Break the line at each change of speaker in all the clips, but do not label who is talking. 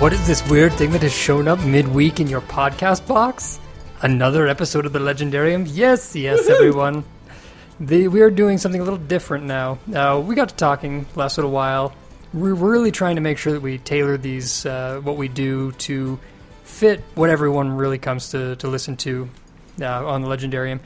What is this weird thing that has shown up midweek in your podcast box? Another episode of the Legendarium? Yes, yes, everyone. The, we are doing something a little different now. Uh, we got to talking last little while. We're really trying to make sure that we tailor these, uh, what we do, to fit what everyone really comes to, to listen to uh, on the Legendarium.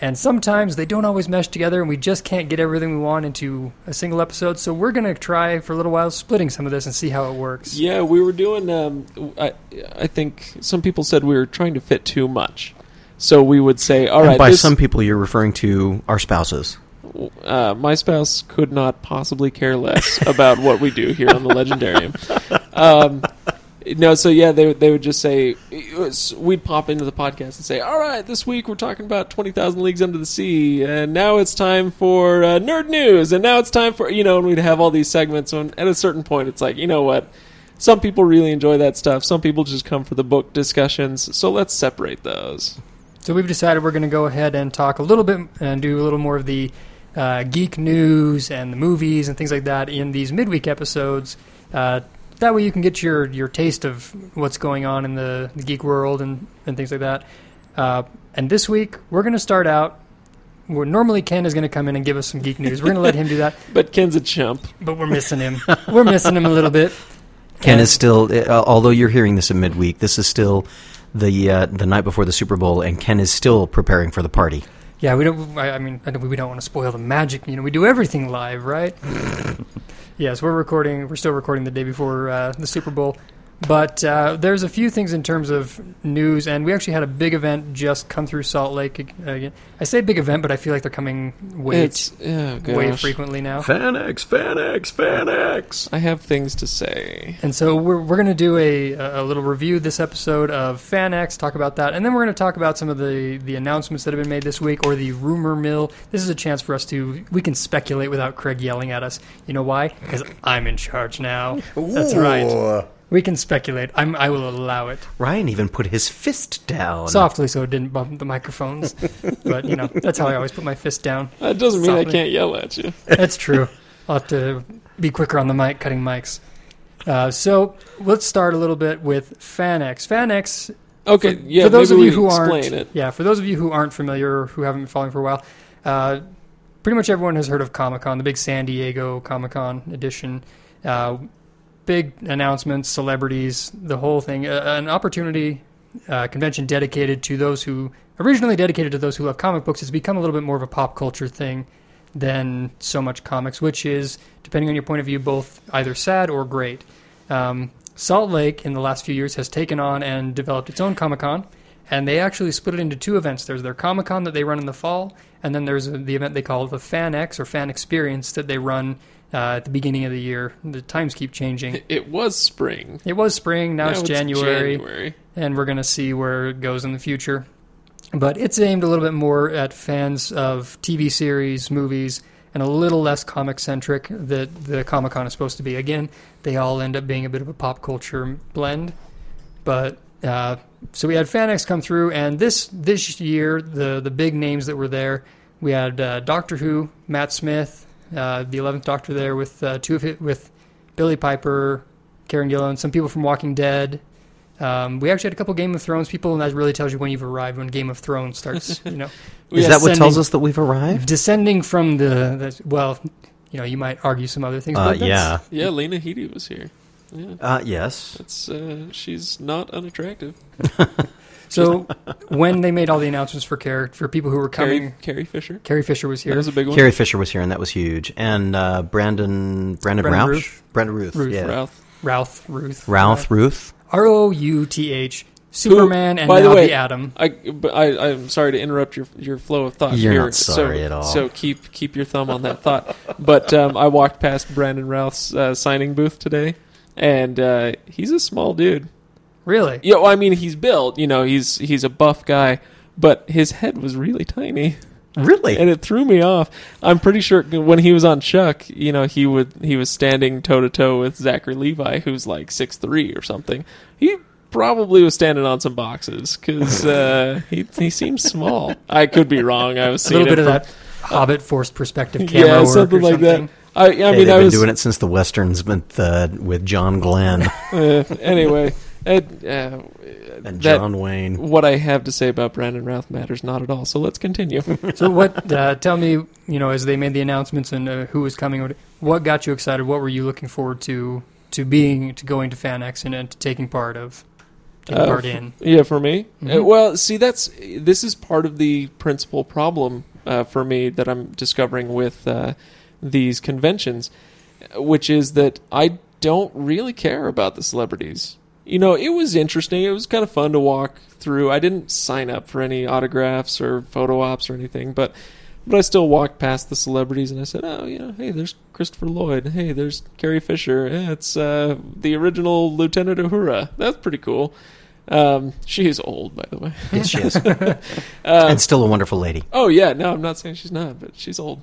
And sometimes they don't always mesh together, and we just can't get everything we want into a single episode. So we're going to try for a little while splitting some of this and see how it works.
Yeah, we were doing. Um, I, I think some people said we were trying to fit too much. So we would say, all
and
right,
by
this,
some people, you're referring to our spouses.
uh, my spouse could not possibly care less about what we do here on the Legendarium. Um, no, so yeah, they they would just say was- we'd pop into the podcast and say, "All right, this week we're talking about Twenty Thousand Leagues Under the Sea, and now it's time for uh, nerd news, and now it's time for you know," and we'd have all these segments. And at a certain point, it's like, you know what? Some people really enjoy that stuff. Some people just come for the book discussions. So let's separate those.
So we've decided we're going to go ahead and talk a little bit and do a little more of the uh, geek news and the movies and things like that in these midweek episodes. Uh, that way you can get your, your taste of what's going on in the, the geek world and, and things like that. Uh, and this week we're going to start out. Where normally Ken is going to come in and give us some geek news. We're going to let him do that,
But Ken's a chump.
but we're missing him. We're missing him a little bit.
Ken
And-
is still, uh, although you're hearing this in midweek, this is still the uh, the night before the Super Bowl, and Ken is still preparing for the party.
Yeah, we don't. I I mean, I we don't want to spoil the magic. You know, we do everything live, right? yes, we're recording. We're still recording the day before uh, the Super Bowl, but uh, there's a few things in terms of news, and we actually had a big event just come through Salt Lake again. I say big event, but I feel like they're coming way
It's oh gosh.
way frequently now.
FanX, FanX, FanX.
I have things to say.
And so we're, we're going to do a, a little review this episode of FanX, talk about that, and then we're going to talk about some of the, the announcements that have been made this week or the rumor mill. This is a chance for us to, we can speculate without Craig yelling at us. You know why? Because I'm in charge now. That's right. We can speculate. I'm, I will allow it.
Ryan even put his fist down.
Softly so it didn't bump the microphones. but, you know, that's how I always put my fist down.
That doesn't mean I can't yell at you.
That's true. I'll have to be quicker on the mic, cutting mics. Uh, so let's start a little bit with FanX. FanX
Okay,
for,
yeah.
for those of you
we
who
explain
aren't,
it.
yeah, for those of you who aren't familiar or who haven't been following for a while, uh, pretty much everyone has heard of Comic Con, the big San Diego Comic Con edition. Uh, big announcements, celebrities, the whole thing. Uh, an opportunity uh, convention dedicated to those who originally dedicated to those who love comic books has become a little bit more of a pop culture thing than so much comics, which is, depending on your point of view, both either sad or great. Um, Salt Lake, in the last few years, has taken on and developed its own Comic Con, and they actually split it into two events. There's their Comic Con that they run in the fall, and then there's the event they call the Fan X or Fan Experience that they run uh, at the beginning of the year. The times keep changing.
It was spring.
It was spring, now, it's, January,
January.
and we're going to see where it goes in the future. But it's aimed a little bit more at fans of TV series, movies, and a little less comic centric that the Comic Con is supposed to be. Again, they all end up being a bit of a pop culture blend. But uh, so we had FanX come through, and this this year the the big names that were there, we had uh, Doctor Who, Matt Smith, uh, the Eleventh Doctor there with uh, two of it, with Billie Piper, Karen Gillan, some people from Walking Dead. Um, we actually had a couple Game of Thrones people, and that really tells you when you've arrived when Game of Thrones starts. You know,
Is that what tells us that we've arrived?
descending from the, the well, you know, you might argue some other things.
Uh,
but that's-
yeah.
Yeah, Lena Headey was here. Yeah,
Uh, yes.
that's uh, she's not unattractive.
So when they made all the announcements for Carrie, for people who were coming,
Carrie, Carrie Fisher.
Carrie Fisher was
That
here.
was a big one.
Carrie Fisher was here, and that was huge. And uh, Brandon Brandon,
Brandon
Routh,
Ruth.
Brandon Ruth,
Ruth.
yeah,
Ralph.
Ralph Ruth.
Ralph Ruth.
R O U T H. Superman and
by
now
the way,
the Atom.
I, but I, I'm sorry to interrupt your your flow of thought.
You're
here.
not sorry
so,
at all.
So keep keep your thumb on that thought. But um, I walked past Brandon Routh's uh, signing booth today, and uh, he's a small dude.
Really?
Yeah, well, I mean he's built. You know, he's he's a buff guy, but his head was really tiny.
Really?
and it threw me off. I'm pretty sure when he was on Chuck, you know, he would he was standing toe to toe with Zachary Levi, who's like six three or something. He probably was standing on some boxes because uh, he he seems small. I could be wrong. I was
A little bit
it
of
from-
that Hobbit forced perspective camera
yeah,
work
something like
something.
that. I, I
Hey,
mean,
they've
I
been
was
doing it since the westerns with uh, with John Glenn
uh, anyway. It, uh,
and
that-
John Wayne.
what I have to say about Brandon Routh matters not at all. So let's continue.
So what? Uh, tell me, you know, as they made the announcements and uh, who was coming, what got you excited? What were you looking forward to to being to going to FanX and, and to taking part of taking
Uh,
part in?
Yeah, for me. Uh, well, see, that's this is part of the principal problem uh, for me that I'm discovering with uh, these conventions, which is that I don't really care about the celebrities. You know, it was interesting. It was kind of fun to walk through. I didn't sign up for any autographs or photo ops or anything, but but I still walked past the celebrities and I said, "Oh, you know, hey, there's Christopher Lloyd. Hey, there's Carrie Fisher. Yeah, it's uh, the original Lieutenant Uhura. That's pretty cool." Um, she is old, by the way.
Yes, she is,
Um,
and still a wonderful lady.
Oh yeah, no, I'm not saying she's not, but she's old.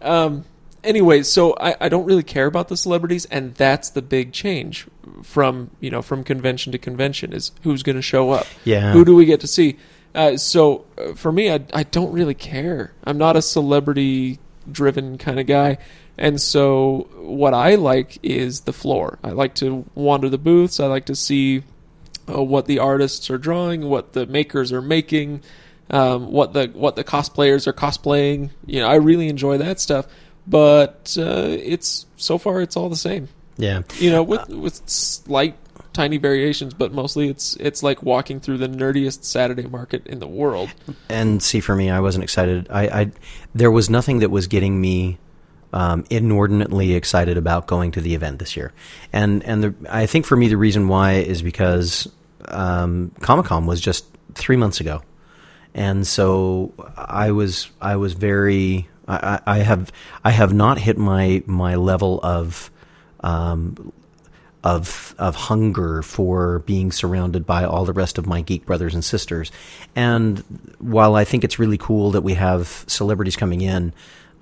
Um, anyway, so I, I don't really care about the celebrities, and that's the big change from you know from convention to convention is who's going to show up,
Yeah,
who do we get to see. Uh, so uh, for me, I I don't really care. I'm not a celebrity driven kind of guy. And so, what I like is the floor. I like to wander the booths. I like to see uh, what the artists are drawing, what the makers are making, um, what the what the cosplayers are cosplaying. You know, I really enjoy that stuff. But uh, it's so far it's all the same.
yeah.
You know, with with slight tiny variations, but mostly it's it's like walking through the nerdiest Saturday market in the world.
And see, for me, I wasn't excited. I, I there was nothing that was getting me um, inordinately excited about going to the event this year. And and the, I think for me, the reason why is because um, Comic Con was just three months ago, and so I was I was very I, I have I have not hit my my level of um, of of hunger for being surrounded by all the rest of my geek brothers and sisters. And while I think it's really cool that we have celebrities coming in,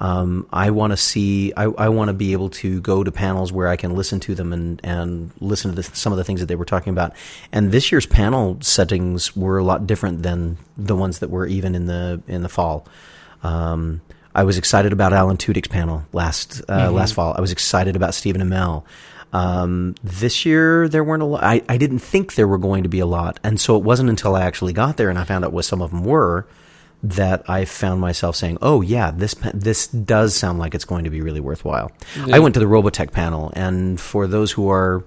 um, I want to see. I, I want to be able to go to panels where I can listen to them and and listen to some of the things that they were talking about. And this year's panel settings were a lot different than the ones that were even in the in the fall. Um, I was excited about Alan Tudyk's panel last uh, last fall. I was excited about Stephen Amell. Um, this year there weren't a lot. I, I didn't think there were going to be a lot, and so it wasn't until I actually got there and I found out what some of them were that I found myself saying, "Oh yeah, this this does sound like it's going to be really worthwhile."
Yeah.
I went to the Robotech panel, and for those who are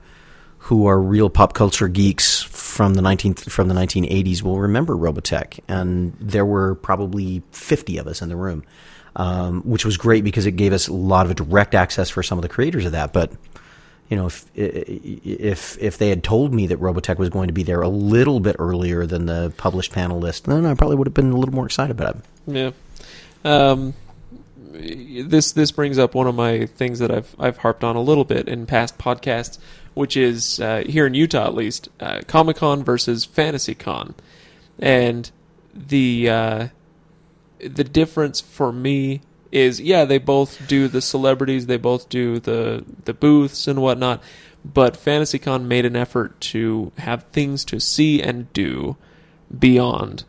who are real pop culture geeks from the 19 from the 1980s will remember Robotech, and there were probably 50 of us in the room, um, which was great because it gave us a lot of direct access for some of the creators of that. But you know, if if if they had told me that Robotech was going to be there a little bit earlier than the published panel list, then I probably would have been a little more excited about it.
Yeah. Um, this this brings up one of my things that I've I've harped on a little bit in past podcasts, which is uh, here in Utah at least, uh, Comic Con versus Fantasy Con, and the uh, the difference for me is yeah they both do the celebrities, they both do the the booths and whatnot, but Fantasy Con made an effort to have things to see and do beyond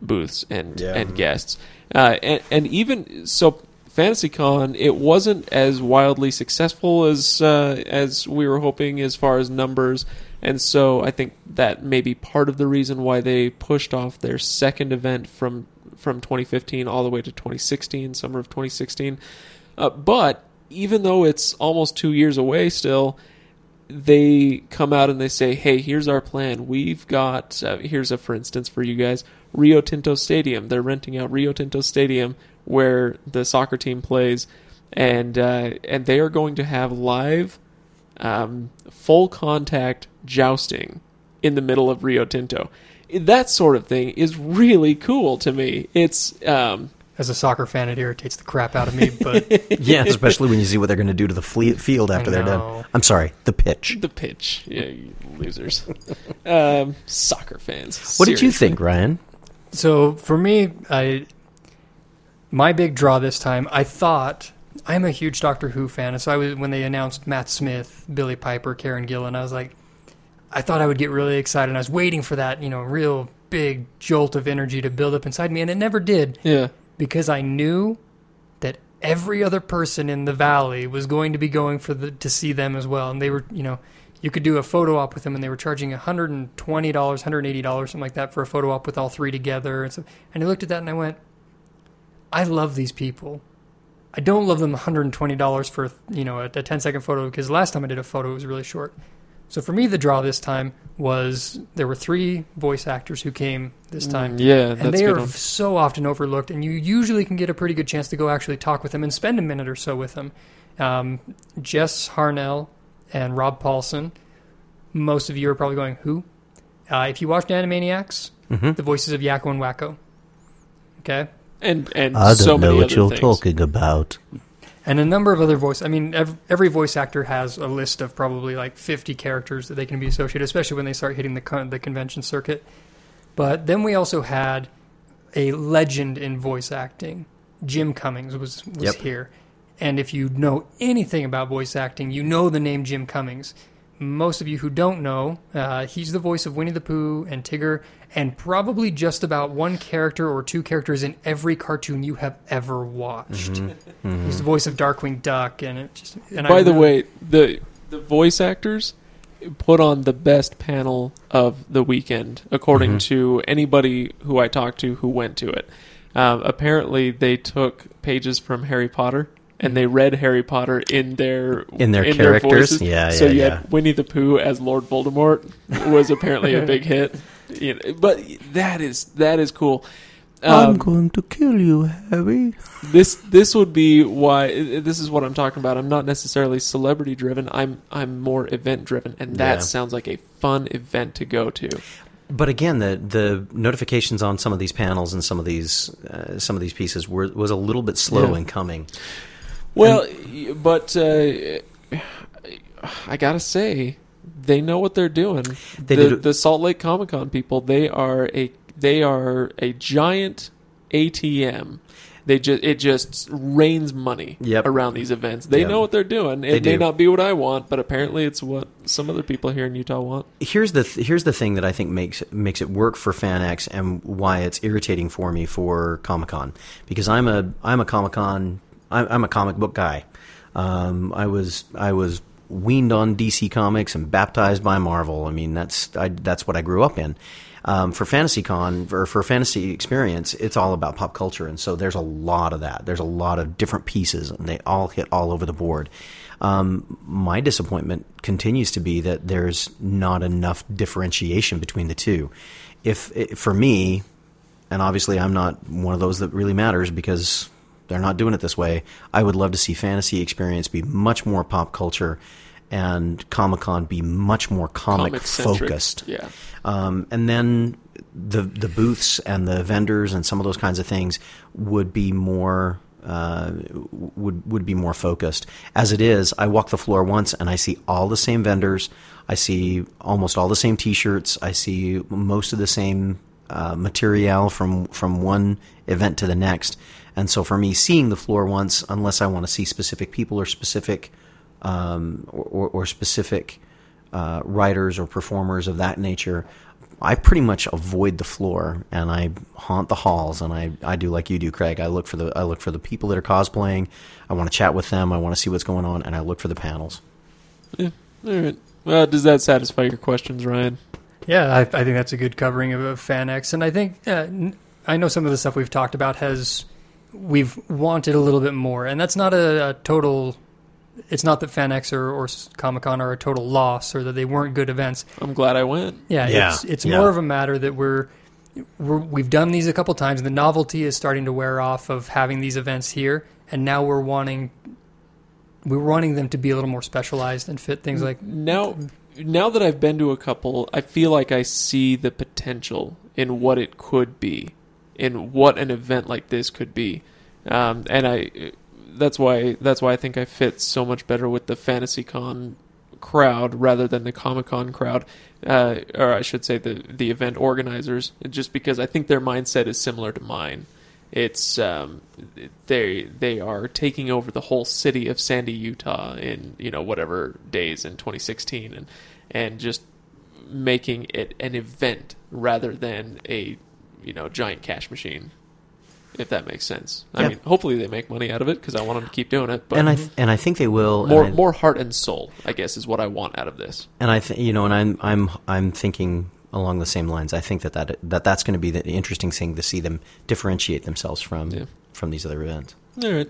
booths and
Yeah.
and guests. Uh, and, and even so, FantasyCon it wasn't as wildly successful as uh, as we were hoping as far as numbers, and so I think that may be part of the reason why they pushed off their second event from from 2015 all the way to 2016, summer of 2016. Uh, but even though it's almost two years away still, they come out and they say, "Hey, here's our plan. We've got uh, here's a for instance for you guys, Rio Tinto Stadium. They're renting out Rio Tinto Stadium where the soccer team plays, and uh, and they are going to have live, um, full contact jousting in the middle of Rio Tinto. That sort of thing is really cool to me. It's um,
As a soccer fan, it irritates the crap out of me, but
yeah, especially when you see what they're going to do to the fle- field after they're done. I'm sorry, the pitch.
the pitch. Yeah, you losers. um, soccer fans.
What did you think, Ryan?
So for me, I my big draw this time, I thought I'm a huge Doctor Who fan, and so I was when they announced Matt Smith, Billie Piper, Karen Gillan, I was like, I thought I would get really excited. and I was waiting for that, you know, real big jolt of energy to build up inside me, and it never did
Yeah.
because I knew that every other person in the valley was going to be going for the to see them as well, and they were you know you could do a photo op with them, and they were charging hundred and twenty dollars, hundred eighty dollars, something like that for a photo op with all three together, and so and I looked at that and I went, I love these people. I don't love them $120 for you know a, a 10 second photo because last time I did a photo it was really short. So for me the draw this time was there were three voice actors who came this time.
Mm, yeah,
and they
good
are
one.
so often overlooked, and you usually can get a pretty good chance to go actually talk with them and spend a minute or so with them. Um, Jess Harnell and Rob Paulsen. Most of you are probably going, who? Uh, if you watched Animaniacs,
Mhm.
the voices of Yakko and Wakko. Okay?
and and
I don't
so
know
many
what you're
things.
talking about.
And a number of other voice. I mean, ev- every voice actor has a list of probably like 50 characters that they can be associated, especially when they start hitting the con- the convention circuit. But then we also had a legend in voice acting. Jim Cummings was was
Yep.
here, and if you know anything about voice acting, you know the name Jim Cummings. Most of you who don't know, uh, he's the voice of Winnie the Pooh and Tigger, and probably just about one character or two characters in every cartoon you have ever watched.
Mm-hmm.
He's the voice of Darkwing Duck, and it just. And I
By the
really-
way, the the voice actors put on the best panel of the weekend, according
Mhm.
to anybody who I talked to who went to it. Um, apparently, they took pages from Harry Potter and they read Harry Potter in their
In their characters?
voices.
Yeah,
So
yeah,
you
yeah.
had Winnie the Pooh as Lord Voldemort was apparently a big hit. You know, but that is that is cool. Um, I'm
going to kill you, Harry.
this this would be why this is what I'm talking about. I'm not necessarily celebrity driven. I'm I'm more event driven, and that
Yeah.
sounds like a fun event to go to.
But again, the the notifications on some of these panels and some of these uh, some of these pieces were was a little bit slow
Yeah.
in coming.
Well, y- but uh, I gotta say, they know what they're doing.
They
the,
did-
the Salt Lake Comic Con people. They are a they are a giant ATM. They just it just rains money
Yep.
around these events. They
Yep.
know what they're doing. It
They
may
do.
not be what I want, but apparently it's what some other people here in Utah want.
here's the th- here's the thing that I think makes makes it work for FanX and why it's irritating for me for Comic Con because I'm a I'm a Comic Con I'm, I'm a comic book guy. Um, I was I was weaned on DC Comics and baptized by Marvel. I mean that's I, that's what I grew up in. Um, for Fantasy Con or for Fantasy Experience, it's all about pop culture, and so there's a lot of that. There's a lot of different pieces, and they all hit all over the board. Um, my disappointment continues to be that there's not enough differentiation between the two. If, for me, and obviously I'm not one of those that really matters because they're not doing it this way. I would love to see Fantasy Experience be much more pop culture and Comic Con be much more comic
Comic-centric.
focused.
Yeah.
Um, and then the the booths and the vendors and some of those kinds of things would be more uh, would would be more focused. As it is, I walk the floor once and I see all the same vendors. I see almost all the same T-shirts. I see most of the same uh, material from from one event to the next. And so for me, seeing the floor once, unless I want to see specific people or specific um, or, or, or specific uh, writers or performers of that nature, I pretty much avoid the floor and I haunt the halls and I, I do like you do, Craig. I look for the I look for the people that are cosplaying. I want to chat with them. I want to see what's going on, and I look for the panels.
Yeah. All right. Well, does that satisfy your questions, Ryan?
Yeah, I, I think that's a good covering of, of FanX, and I think uh, n- I know some of the stuff we've talked about has we've wanted a little bit more, and that's not a, a total. It's not that FanX or, or Comic Con are a total loss or that they weren't good events.
I'm glad I went.
Yeah,
Yeah,
it's it's
yeah.
more of a matter that we're, we're we've done these a couple times. and The novelty is starting to wear off of having these events here, and now we're wanting we're wanting them to be a little more specialized and fit things like
Now, now that I've been to a couple, I feel like I see the potential in what it could be, in what an event like this could be, um, and I. That's why. That's why I think I fit so much better with the Fantasy Con crowd rather than the Comic Con crowd, uh, or I should say the the event organizers. Just because I think their mindset is similar to mine. It's um, they they are taking over the whole city of Sandy, Utah, in you know whatever days in 2016, and and just making it an event rather than a you know giant cash machine. if that makes sense. I
Yeah.
mean, hopefully they make money out of it because I want them to keep doing it. But
and I th- and I think they will.
more
I-
more heart and soul, I guess, is what I want out of this.
And I think you know, and I'm I'm I'm thinking along the same lines. I think that that, that that's going to be the interesting thing to see them differentiate themselves from
Yeah.
from these other events.
All right.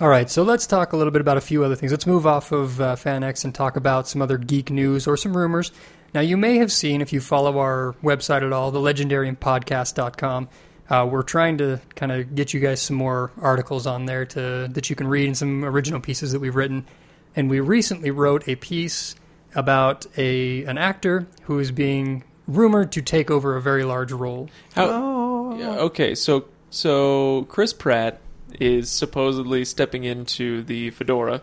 All right, so let's talk a little bit about a few other things. Let's move off of uh, FanX and talk about some other geek news or some rumors. Now, you may have seen, if you follow our website at all, the legendariumpodcast.com, uh, we're trying to kind of get you guys some more articles on there to that you can read and some original pieces that we've written. And we recently wrote a piece about a an actor who is being rumored to take over a very large role.
How, Yeah, okay, so so Chris Pratt is supposedly stepping into the fedora.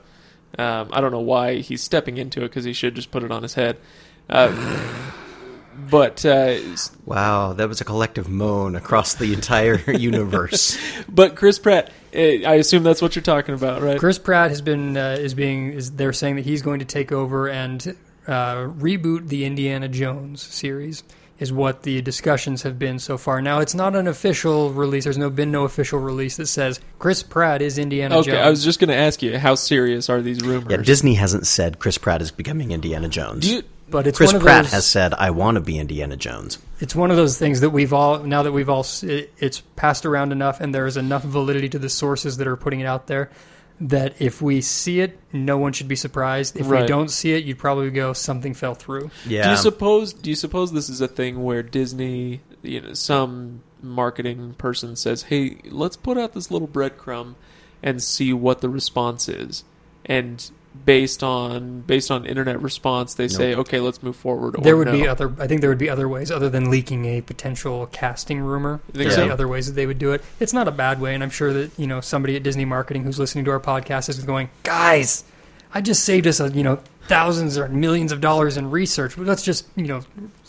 Um, I don't know why he's stepping into it because he should just put it on his head. Uh, but uh,
Wow, that was a collective moan across the entire universe.
but Chris Pratt, uh, I assume that's what you're talking about, right?
Chris Pratt has been uh, is being is they're saying that he's going to take over and uh, reboot the Indiana Jones series is what the discussions have been so far. Now it's not an official release. There's no been no official release that says Chris Pratt is Indiana
Okay,
Jones.
I was just going to ask you, how serious are these rumors?
yeah, Disney hasn't said Chris Pratt is becoming Indiana Jones.
Do you,
but it's
Chris
one of
Pratt
those,
has said, "I want to be Indiana Jones."
it's one of those things that we've all now that we've all it, it's passed around enough and there is enough validity to the sources that are putting it out there that if we see it no one should be surprised if we don't see it you'd probably go something fell through
Yeah,
Do you suppose? Do you suppose this is a thing where Disney, you know, some marketing person says, "Hey, let's put out this little breadcrumb and see what the response is," and based on based on internet response, they say, "Okay, let's move forward." Or
There would
no.
be other. I think there would be other ways other than leaking a potential casting rumor.
You think
There'd be
so?
other ways that they would do it. It's not a bad way, and I'm sure that you know somebody at Disney marketing who's listening to our podcast is going, guys, I just saved us a you know thousands or millions of dollars in research. Let's just you know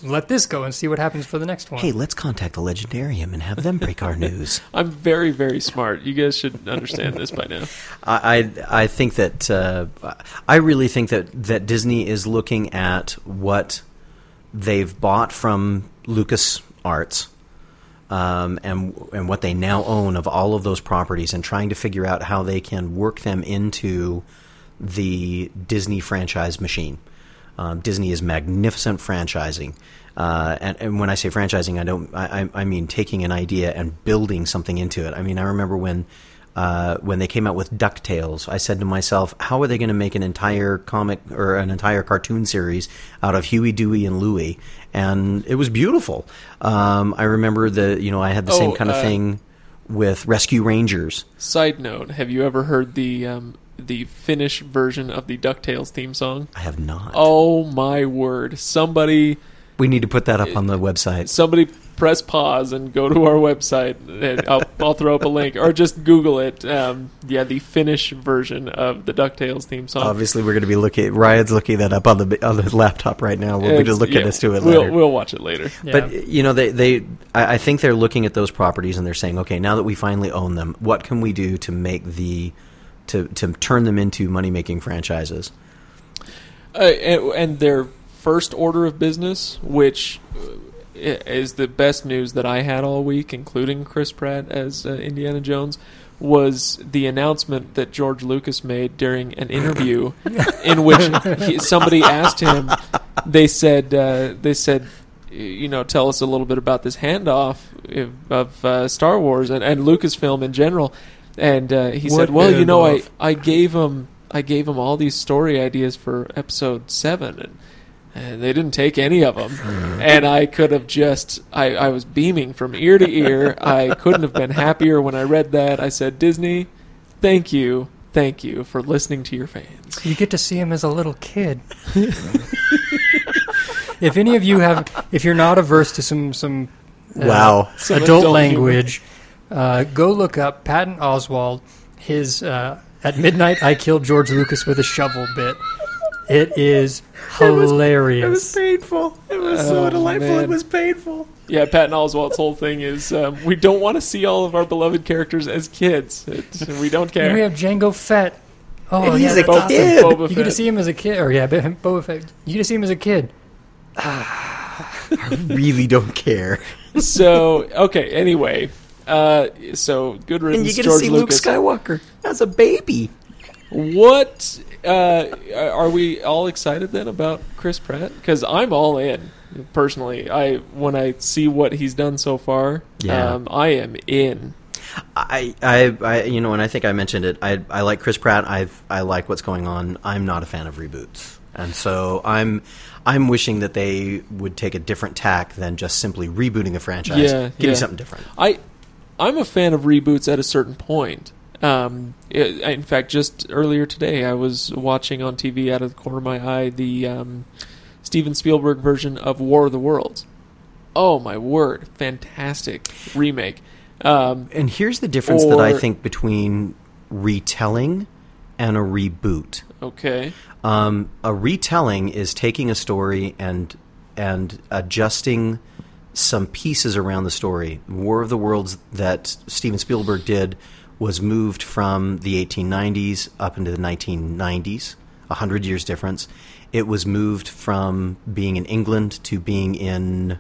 let this go and see what happens for the next one.
Hey, let's contact the Legendarium and have them break our news.
I'm very, very smart. You guys should understand this by now.
I, I I think that uh, I really think that that Disney is looking at what they've bought from Lucas Arts. Um, and and what they now own of all of those properties, and trying to figure out how they can work them into the Disney franchise machine. Um, Disney is magnificent franchising, uh, and, and when I say franchising, I don't. I, I mean taking an idea and building something into it. I mean, I remember when uh, when they came out with Ducktales, I said to myself, "How are they going to make an entire comic or an entire cartoon series out of Huey, Dewey, and Louie?" And it was beautiful. Um, I remember the you know I had the same
Oh,
kind of
uh,
thing with Rescue Rangers.
Side note: Have you ever heard the um, the Finnish version of the Ducktales theme song?
I have not.
Oh my word! Somebody
we need to put that up on the website.
somebody press pause and go to our website. And I'll, I'll throw up a link, or just Google it. Um, yeah, the Finnish version of the Ducktales theme song.
Obviously, we're going to be looking. Ryan's looking that up on the on the laptop right now. We'll be just looking
yeah,
us to it
we'll,
later.
We'll watch it later.
Yeah.
But you know, they they I, I think they're looking at those properties and they're saying, okay, now that we finally own them, what can we do to make the to to turn them into money making franchises?
Uh, and, and their first order of business, which uh, is the best news that I had all week, including Chris Pratt as uh, Indiana Jones, was the announcement that George Lucas made during an interview, in which he, somebody asked him. They said, uh, "They said, you know, tell us a little bit about this handoff of, of uh, Star Wars and, and Lucasfilm in general." And uh, he
What
said, "Well, you know, I. I gave him I gave him all these story ideas for episode seven, and, and they didn't take any of them. and I could have just I, I was beaming from ear to ear. I couldn't have been happier when I read that. I said, Disney, thank you, thank you for listening to your fans.
You get to see him as a little kid. if any of you have, if you're not averse to some some uh,
Wow.
Some
adult,
adult
language, uh, go look up Patton Oswalt. His uh, at midnight, I killed George Lucas with a shovel bit. It is hilarious.
It was painful. It was
so Oh, delightful. It was
painful.
Yeah, Patton Oswalt's whole thing is um, we don't want to see all of our beloved characters as kids. It, we don't care.
And we have Jango Fett. Oh,
And
yeah,
he's a
that's awesome.
kid.
Boba
You get to
Fett.
see him as a kid, or yeah, Boba Fett. You get to see him as a kid.
I really don't care.
so okay anyway Uh, so good riddance,
and you get to see
Lucas.
Luke Skywalker as a baby.
What uh, are we all excited then about Chris Pratt? Because I'm all in personally. I when I see what he's done so far,
Yeah.
um, I am in.
I, I, I, you know, and I think I mentioned it. I, I like Chris Pratt. I, I like what's going on. I'm not a fan of reboots, and so I'm, I'm wishing that they would take a different tack than just simply rebooting a franchise.
Yeah,
Give
yeah.
me something different.
I I'm a fan of reboots at a certain point. Um, it, in fact, just earlier today, I was watching on TV out of the corner of my eye the um, Steven Spielberg version of War of the Worlds. Oh my word! Fantastic remake. Um,
And here's the difference that I think between retelling and a reboot.
okay.
Um, a retelling is taking a story and and adjusting some pieces around the story. War of the Worlds that Steven Spielberg did was moved from the 1890s up into the 1990s, a hundred years difference. It was moved from being in England to being in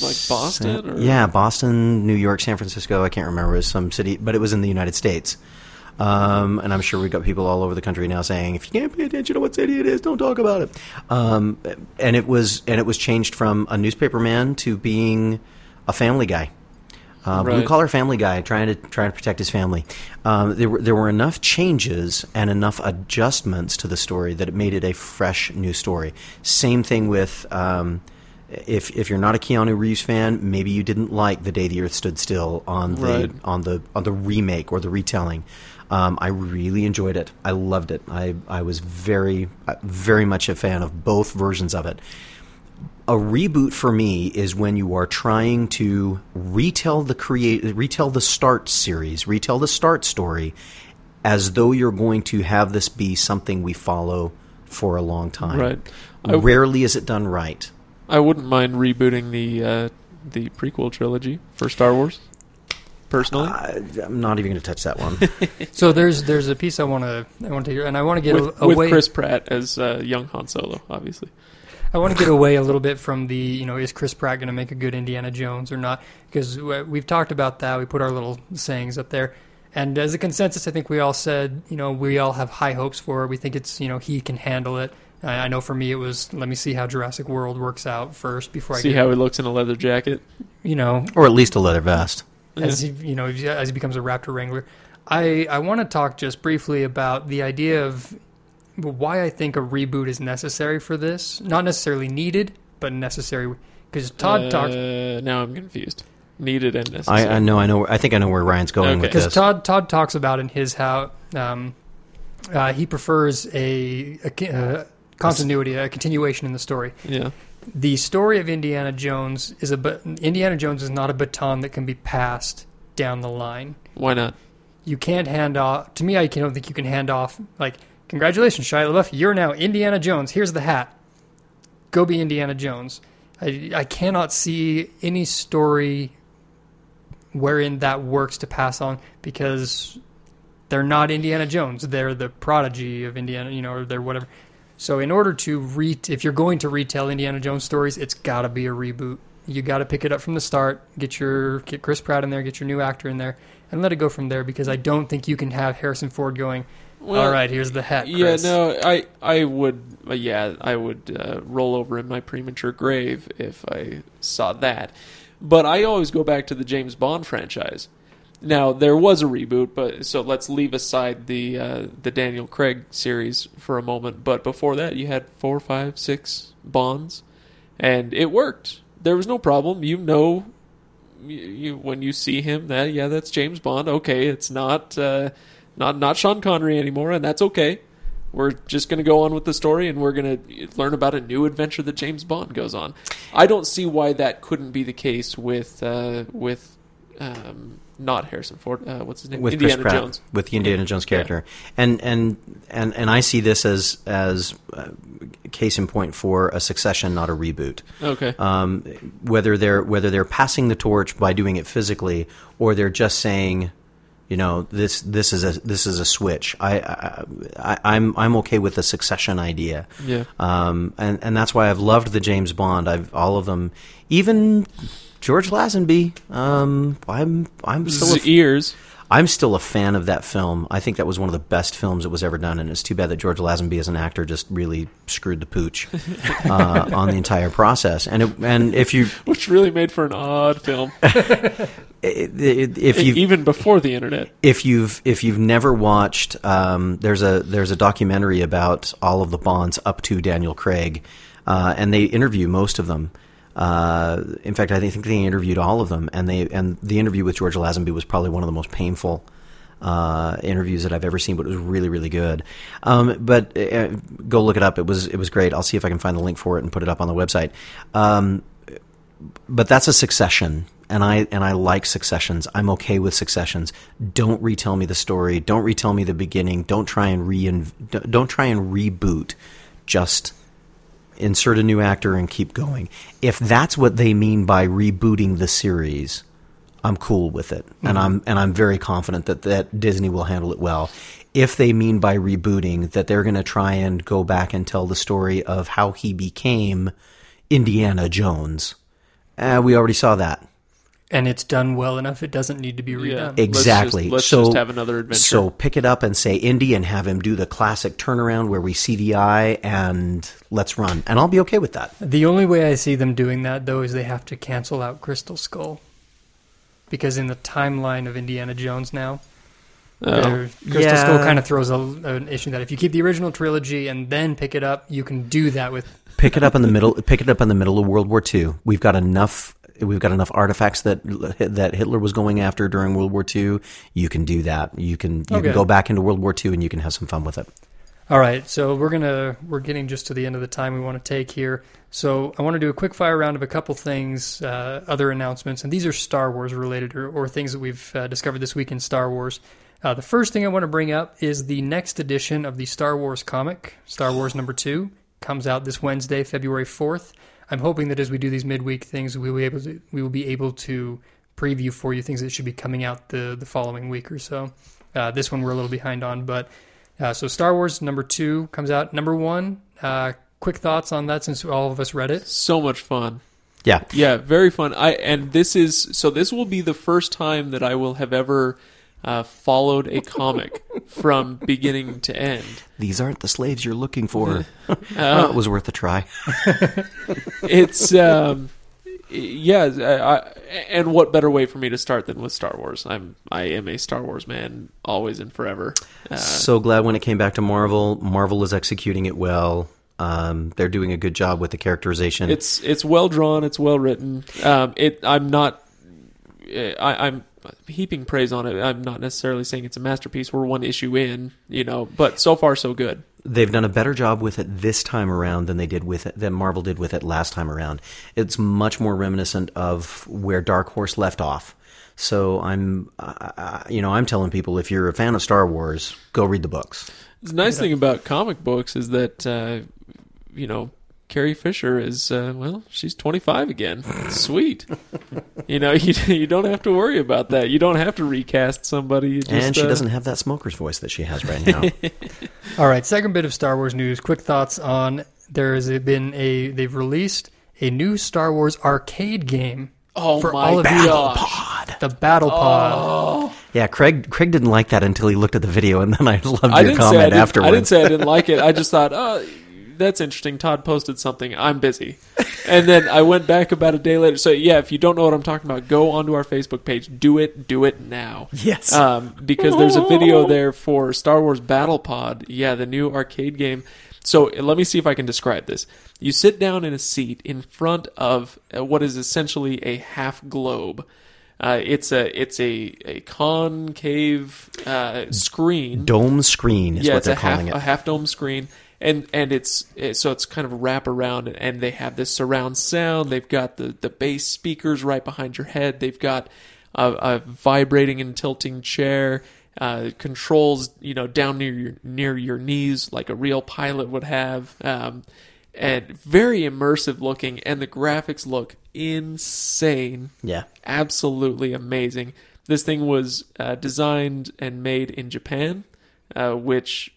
Like Boston? Or?
yeah, Boston, New York, San Francisco. I can't remember. It was some city, but it was in the United States. Um, and I'm sure we've got people all over the country now saying, if you can't pay attention to what city it is, don't talk about it. Um, and it was and it was changed from a newspaper man to being a family guy. Uh, blue
Right.
collar family guy trying to trying to protect his family. Um, there were there were enough changes and enough adjustments to the story that it made it a fresh new story. Same thing with um, if if you're not a Keanu Reeves fan, maybe you didn't like the day the Earth stood still on the
Right.
on the on the remake or the retelling. Um, I really enjoyed it. I loved it. I I was very uh, very much a fan of both versions of it a reboot for me is when you are trying to retell the create retell the start series, retell the start story as though you're going to have this be something we follow for a long time.
Right.
Rarely is it done right.
I wouldn't mind rebooting the uh, the prequel trilogy for Star Wars. Personally,
I, I'm not even going to touch that one.
So there's there's a piece I want to I want to hear, and I want to get
with,
a,
with
away.
Chris Pratt as uh, young Han Solo, obviously.
I want to get away a little bit from the, you know, is Chris Pratt going to make a good Indiana Jones or not? Because we've talked about that. We put our little sayings up there. And as a consensus, I think we all said, you know, we all have high hopes for it. We think it's, you know, he can handle it. I I know for me, it was let me see how Jurassic World works out first before I
See
get,
how he looks in a leather jacket.
you know,
or at least a leather vest.
As he, you know, as he becomes a Raptor Wrangler. I I want to talk just briefly about the idea of why I think a reboot is necessary for this. Not necessarily needed, but necessary. Because Todd
uh,
talked.
Now I'm confused. Needed and necessary.
I, I know. I know. I think I know where Ryan's going
Okay.
with
Because. Todd Todd talks about in his how um, uh, he prefers a, a ki- uh, continuity, a continuation in the story.
Yeah.
The story of Indiana Jones is a Indiana Jones is not a baton that can be passed down the line.
Why not?
You can't hand off. To me, I don't think you can hand off like, congratulations, Shia LaBeouf, you're now Indiana Jones. Here's the hat. Go be Indiana Jones. I I cannot see any story wherein that works to pass on because they're not Indiana Jones. They're the prodigy of Indiana, you know, or they're whatever. So in order to re, if you're going to retell Indiana Jones stories, it's got to be a reboot. You got to pick it up from the start. Get your get Chris Pratt in there, get your new actor in there, and let it go from there. Because I don't think you can have Harrison Ford going.
Well,
All right, here's the hat.
Yeah, no, I I would uh, yeah I would uh, roll over in my premature grave if I saw that. But I always go back to the James Bond franchise. Now there was a reboot, but so let's leave aside the uh, the Daniel Craig series for a moment. But before that, you had four, five, six Bonds, and it worked. There was no problem. You know, you, you when you see him, that yeah, that's James Bond. Okay, it's not. Uh, not not Sean Connery anymore, and that's okay. We're just going to go on with the story, and we're going to learn about a new adventure that James Bond goes on. I don't see why that couldn't be the case with uh, with um, not Harrison Ford. Uh, what's his name?
with
Indiana
Chris Pratt,
Jones.
with the Indiana Jones character, and and and and I see this as as uh, case in point for a succession, not a reboot.
Okay.
Um, whether they're whether they're passing the torch by doing it physically, or they're just saying, you know, this this is a this is a switch. I, I, I I'm I'm okay with the succession idea.
yeah.
Um, and and that's why I've loved the James Bond. I've all of them, even George Lazenby. Um, I'm I'm still a,
ears.
I'm still a fan of that film. I think that was one of the best films that was ever done, and it's too bad that George Lazenby as an actor just really screwed the pooch uh, on the entire process. And it, and if you
which really made for an odd film,
if you
even before the internet.
if you've if you've never watched, um, there's a there's a documentary about all of the Bonds up to Daniel Craig, uh, and they interview most of them. Uh, in fact, I think they interviewed all of them, and they and the interview with George Lazenby was probably one of the most painful uh, interviews that I've ever seen, but it was really really good. Um, but uh, go look it up; it was it was great. I'll see if I can find the link for it and put it up on the website. Um, but that's a succession and I and I like successions. I'm okay with successions. Don't retell me the story. Don't retell me the beginning. Don't try and rein, don't try and reboot. Just insert a new actor and keep going. If that's what they mean by rebooting the series, I'm cool with it. And I'm and I'm very confident that that Disney will handle it well. If they mean by rebooting that they're going to try and go back and tell the story of how he became Indiana Jones, uh, we already saw that.
And it's done well enough; it doesn't need to be redone.
Yeah.
Exactly.
Let's just, let's
so,
just have another adventure.
So pick it up and say Indy and have him do the classic turnaround where we see the eye and let's run. And I'll be okay with that.
The only way I see them doing that, though, is they have to cancel out Crystal Skull. Because in the timeline of Indiana Jones now,
Oh.
Crystal
Yeah.
Skull kind of throws a, an issue that if you keep the original trilogy and then pick it up, you can do that with.
Pick it up in the middle. Pick it up in the middle of World War II. We've got enough. We've got enough artifacts that that Hitler was going after during World War II. You can do that. You can you
Okay.
can go back into World War II and you can have some fun with it.
All right, so we're gonna we're getting just to the end of the time we want to take here. So I want to do a quick fire round of a couple things, uh, other announcements, and these are Star Wars related or, or things that we've uh, discovered this week in Star Wars. Uh, the first thing I want to bring up is the next edition of the Star Wars comic, Star Wars number two, comes out this Wednesday, February fourth. I'm hoping that as we do these midweek things, we will be able to we will be able to preview for you things that should be coming out the the following week or so. Uh, this one we're a little behind on, but uh, so Star Wars number two comes out. Number one, uh, quick thoughts on that since all of us read it.
so much fun.
Yeah.
Yeah, very fun. I and this is so this will be the first time that I will have ever uh, followed a comic from beginning to end.
These aren't the slaves you're looking for.
Uh,
well, it was worth a try.
it's um, yeah, I, I, and what better way for me to start than with Star Wars? I'm I am a Star Wars man, always and forever. Uh,
so glad when it came back to Marvel. Marvel is executing it well. Um, they're doing a good job with the characterization.
it's it's well drawn, it's well written. Um, it I'm not I, I'm heaping praise on it. I'm not necessarily saying it's a masterpiece. We're one issue in, you know, but so far so good.
They've done a better job with it this time around than they did with it than Marvel did with it last time around. It's much more reminiscent of where Dark Horse left off. So I'm, uh, you know, I'm telling people if you're a fan of Star Wars, go read the books.
It's the nice thing about comic books is that uh, you know Carrie Fisher is uh, well, she's 25 again. Sweet. you know, you you don't have to worry about that. You don't have to recast somebody. Just,
and she
uh,
doesn't have that smoker's voice that she has right now.
All right, second bit of Star Wars news. Quick thoughts on there has been a they've released a new Star Wars arcade game
Oh
for
my
all of
gosh.
you.
Pod.
The Battle Pod.
Oh.
Yeah, Craig. Craig didn't like that until he looked at the video, and then I loved
I
your
didn't I
comment
didn't,
afterwards.
I didn't say I didn't like it. I just thought, oh, that's interesting. Todd posted something. I'm busy. And then I went back about a day later. So yeah, if you don't know what I'm talking about, go onto our Facebook page. Do it. Do it now.
yes.
um, because there's a video there for Star Wars Battle Pod. Yeah, the new arcade game. So let me see if I can describe this. You sit down in a seat in front of uh, what is essentially a half globe. Uh, it's a it's a, a concave uh, screen.
Dome screen is
yeah,
what
it's
they're
a half
calling
a half dome screen, and and it's it- so it's kind of wrap around, and they have this surround sound. They've got the the bass speakers right behind your head. They've got a, a vibrating and tilting chair. Uh, controls, you know, down near your near your knees, like a real pilot would have, um, and very immersive looking. And the graphics look insane
yeah.
absolutely amazing. This thing was uh, designed and made in Japan, uh, which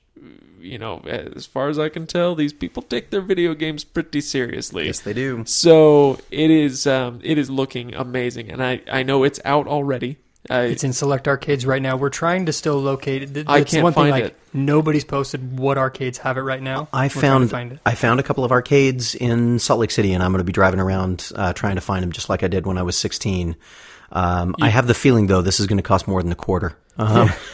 you know, as far as I can tell, these people take their video games pretty seriously.
Yes, they do.
So it is um, it is looking amazing, and I, I know it's out already. I,
It's in select arcades right now. We're trying to still locate it. Th-
I can't
one thing,
find
like,
it.
Nobody's posted what arcades have it right now.
I
We're
found
find it.
I found a couple of arcades in Salt Lake City, and I'm going to be driving around uh, trying to find them, just like I did when I was 16. Um, I have the feeling, though, this is going to cost more than a quarter. Um,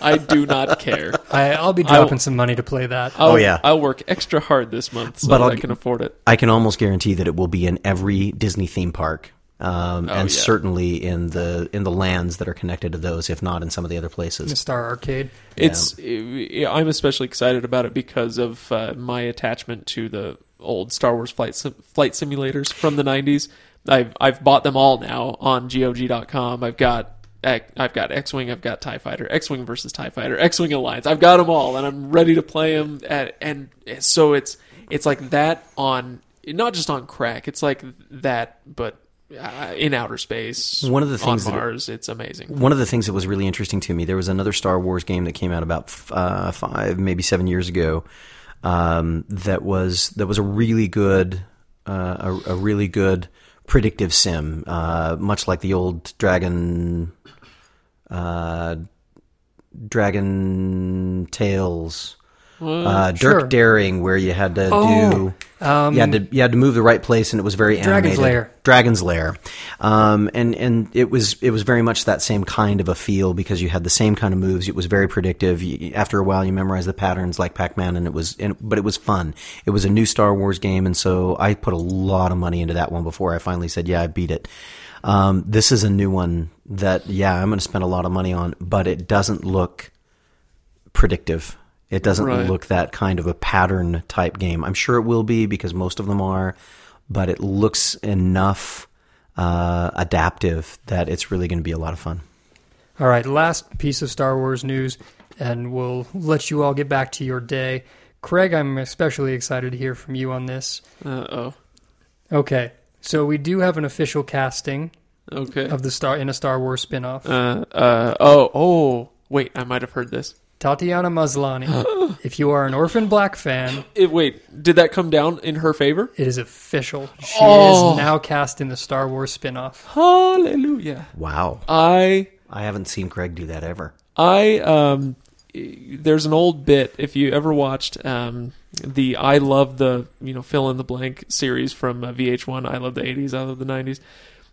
I do not care.
I, I'll be
I will-
dropping some money to play that.
I'll,
Oh, yeah.
I'll work extra hard this month so
But
that
I'll
I
g-
can afford it.
I can almost guarantee that it will be in every Disney theme park, um,
Oh,
and
yeah.
certainly in the in the lands that are connected to those, if not in some of the other places. The.
Star Arcade.
It's yeah, I'm especially excited about it because of uh, my attachment to the old Star Wars flight sim- flight simulators from the 90s. I've I've bought them all now on GOG.com. I've got I've got X-wing, I've got Tie Fighter, X-wing versus Tie Fighter, X-wing Alliance. I've got them all, and I'm ready to play them. At, and so it's it's like that on not just on crack. It's like that, but uh, in outer space.
One of the things
on
that-
Mars, it's amazing.
One of the things that was really interesting to me, there was another Star Wars game that came out about f- uh, five, maybe seven years ago. Um, that was that was a really good, uh, a, a really good predictive sim, uh, much like the old Dragon, uh, Dragon Tales, uh, Dirk
Sure.
Daring, where you had to
Oh,
do.
Um,
you had to you had to move the right place, and it was very
Dragon's
animated.
Lair.
Dragon's Lair, um, and and it was it was very much that same kind of a feel because you had the same kind of moves. It was very predictive. You, after a while, you memorized the patterns like Pac Man, and it was and, but it was fun. It was a new Star Wars game, and so I put a lot of money into that one before I finally said, yeah, I beat it. Um, this is a new one that yeah, I'm going to spend a lot of money on, but it doesn't look predictive. It doesn't
Right.
look that kind of a pattern type game. I'm sure it will be because most of them are, but it looks enough uh, adaptive that it's really going to be a lot of fun.
All right, last piece of Star Wars news, and we'll let you all get back to your day. Craig, I'm especially excited to hear from you on this.
Uh oh.
Okay, so we do have an official casting
Okay.
of the Star in a Star Wars spin-off.
Uh, uh, oh, oh, wait, I might have heard this.
Tatiana Maslany. if you are an Orphan Black fan,
It, wait, did that come down in her favor?
it is official. She
Oh.
is now cast in the Star Wars spin-off.
Hallelujah.
Wow.
I,
I haven't seen Craig do that ever.
I, um, there's an old bit, if you ever watched, um, the I Love the, you know, fill in the blank series from uh, VH1, I Love the 80s, I Love the 90s.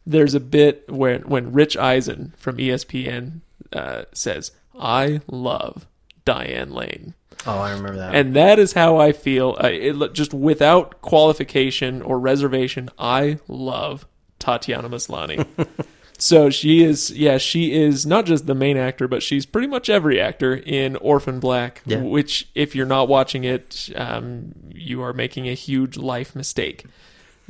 There's a bit where, when Rich Eisen from ESPN, uh, says, I love Diane Lane.
Oh, I remember that.
And that is how I feel. Uh, it, just without qualification or reservation, I love Tatiana Maslany. so she is, yeah, she is not just the main actor, but she's pretty much every actor in Orphan Black.
Yeah.
Which, if you're not watching it, um, you are making a huge life mistake.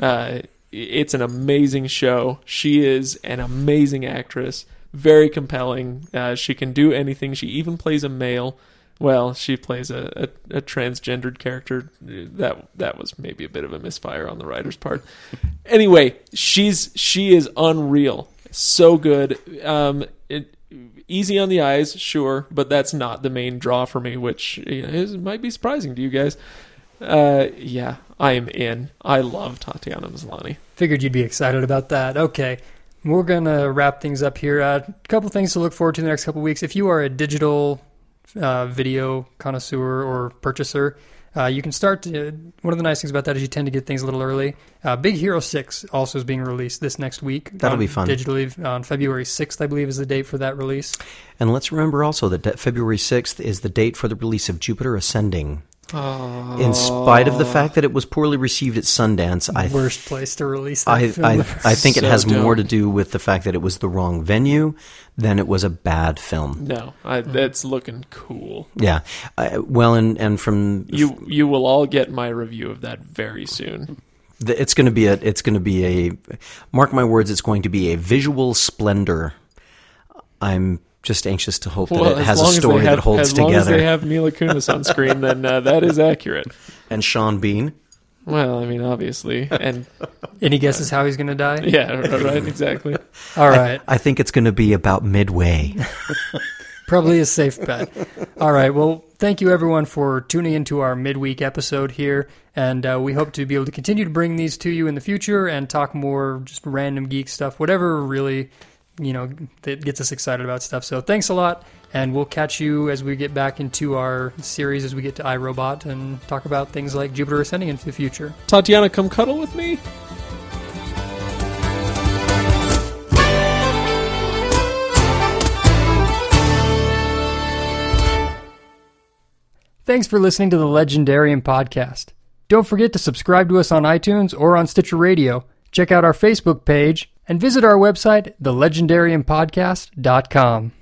Uh, it's an amazing show. She is an amazing actress, very compelling. Uh, she can do anything. She even plays a male. Well, she plays a, a, a transgendered character. That that was maybe a bit of a misfire on the writer's part. Anyway, she's she is unreal. So good. Um, it, easy on the eyes, sure, but that's not the main draw for me, which you know, is, might be surprising to you guys. Uh, yeah, I am in. I love Tatiana Maslany.
Figured you'd be excited about that. Okay. We're going to wrap things up here. A couple things to look forward to in the next couple weeks. If you are a digital uh, video connoisseur or purchaser, uh, you can start to. One of the nice things about that is you tend to get things a little early. Uh, Big Hero 6 also is being released this next week.
That'll be fun.
Digitally on February 6th, I believe, is the date for that release.
And let's remember also that February 6th is the date for the release of Jupiter Ascending. In spite of the oh. fact that it was poorly received at Sundance, I
Worst place to release that
I,
film.
I, I think it
So
has more to do with the fact that it was the wrong venue than it was a bad film.
No, I, that's looking cool.
Yeah. I, well, and, and from
You you will all get my review of that very soon.
the, it's going to be a it's going to be a mark my words it's going to be a visual splendor. I'm just anxious to hope that it has a
long as they
story
have-
that holds
as long as
together.
they have Mila Kunis on screen, then uh, that is accurate.
and Sean Bean.
Well, I mean, obviously, and
Any guesses how he's going to die?
yeah, right, exactly.
All right.
I think it's going to be about midway.
Probably a safe bet. All right. Well, thank you everyone for tuning into our midweek episode here, and uh, we hope to be able to continue to bring these to you in the future and talk more just random geek stuff, whatever really you know that gets us excited about stuff. So thanks a lot, and we'll catch you as we get back into our series as we get to iRobot and talk about things like Jupiter Ascending into the future.
Tatiana, come cuddle with me.
Thanks for listening to the Legendarium podcast. Don't forget to subscribe to us on iTunes or on Stitcher Radio. Check out our Facebook page and visit our website, thelegendariumpodcast.com.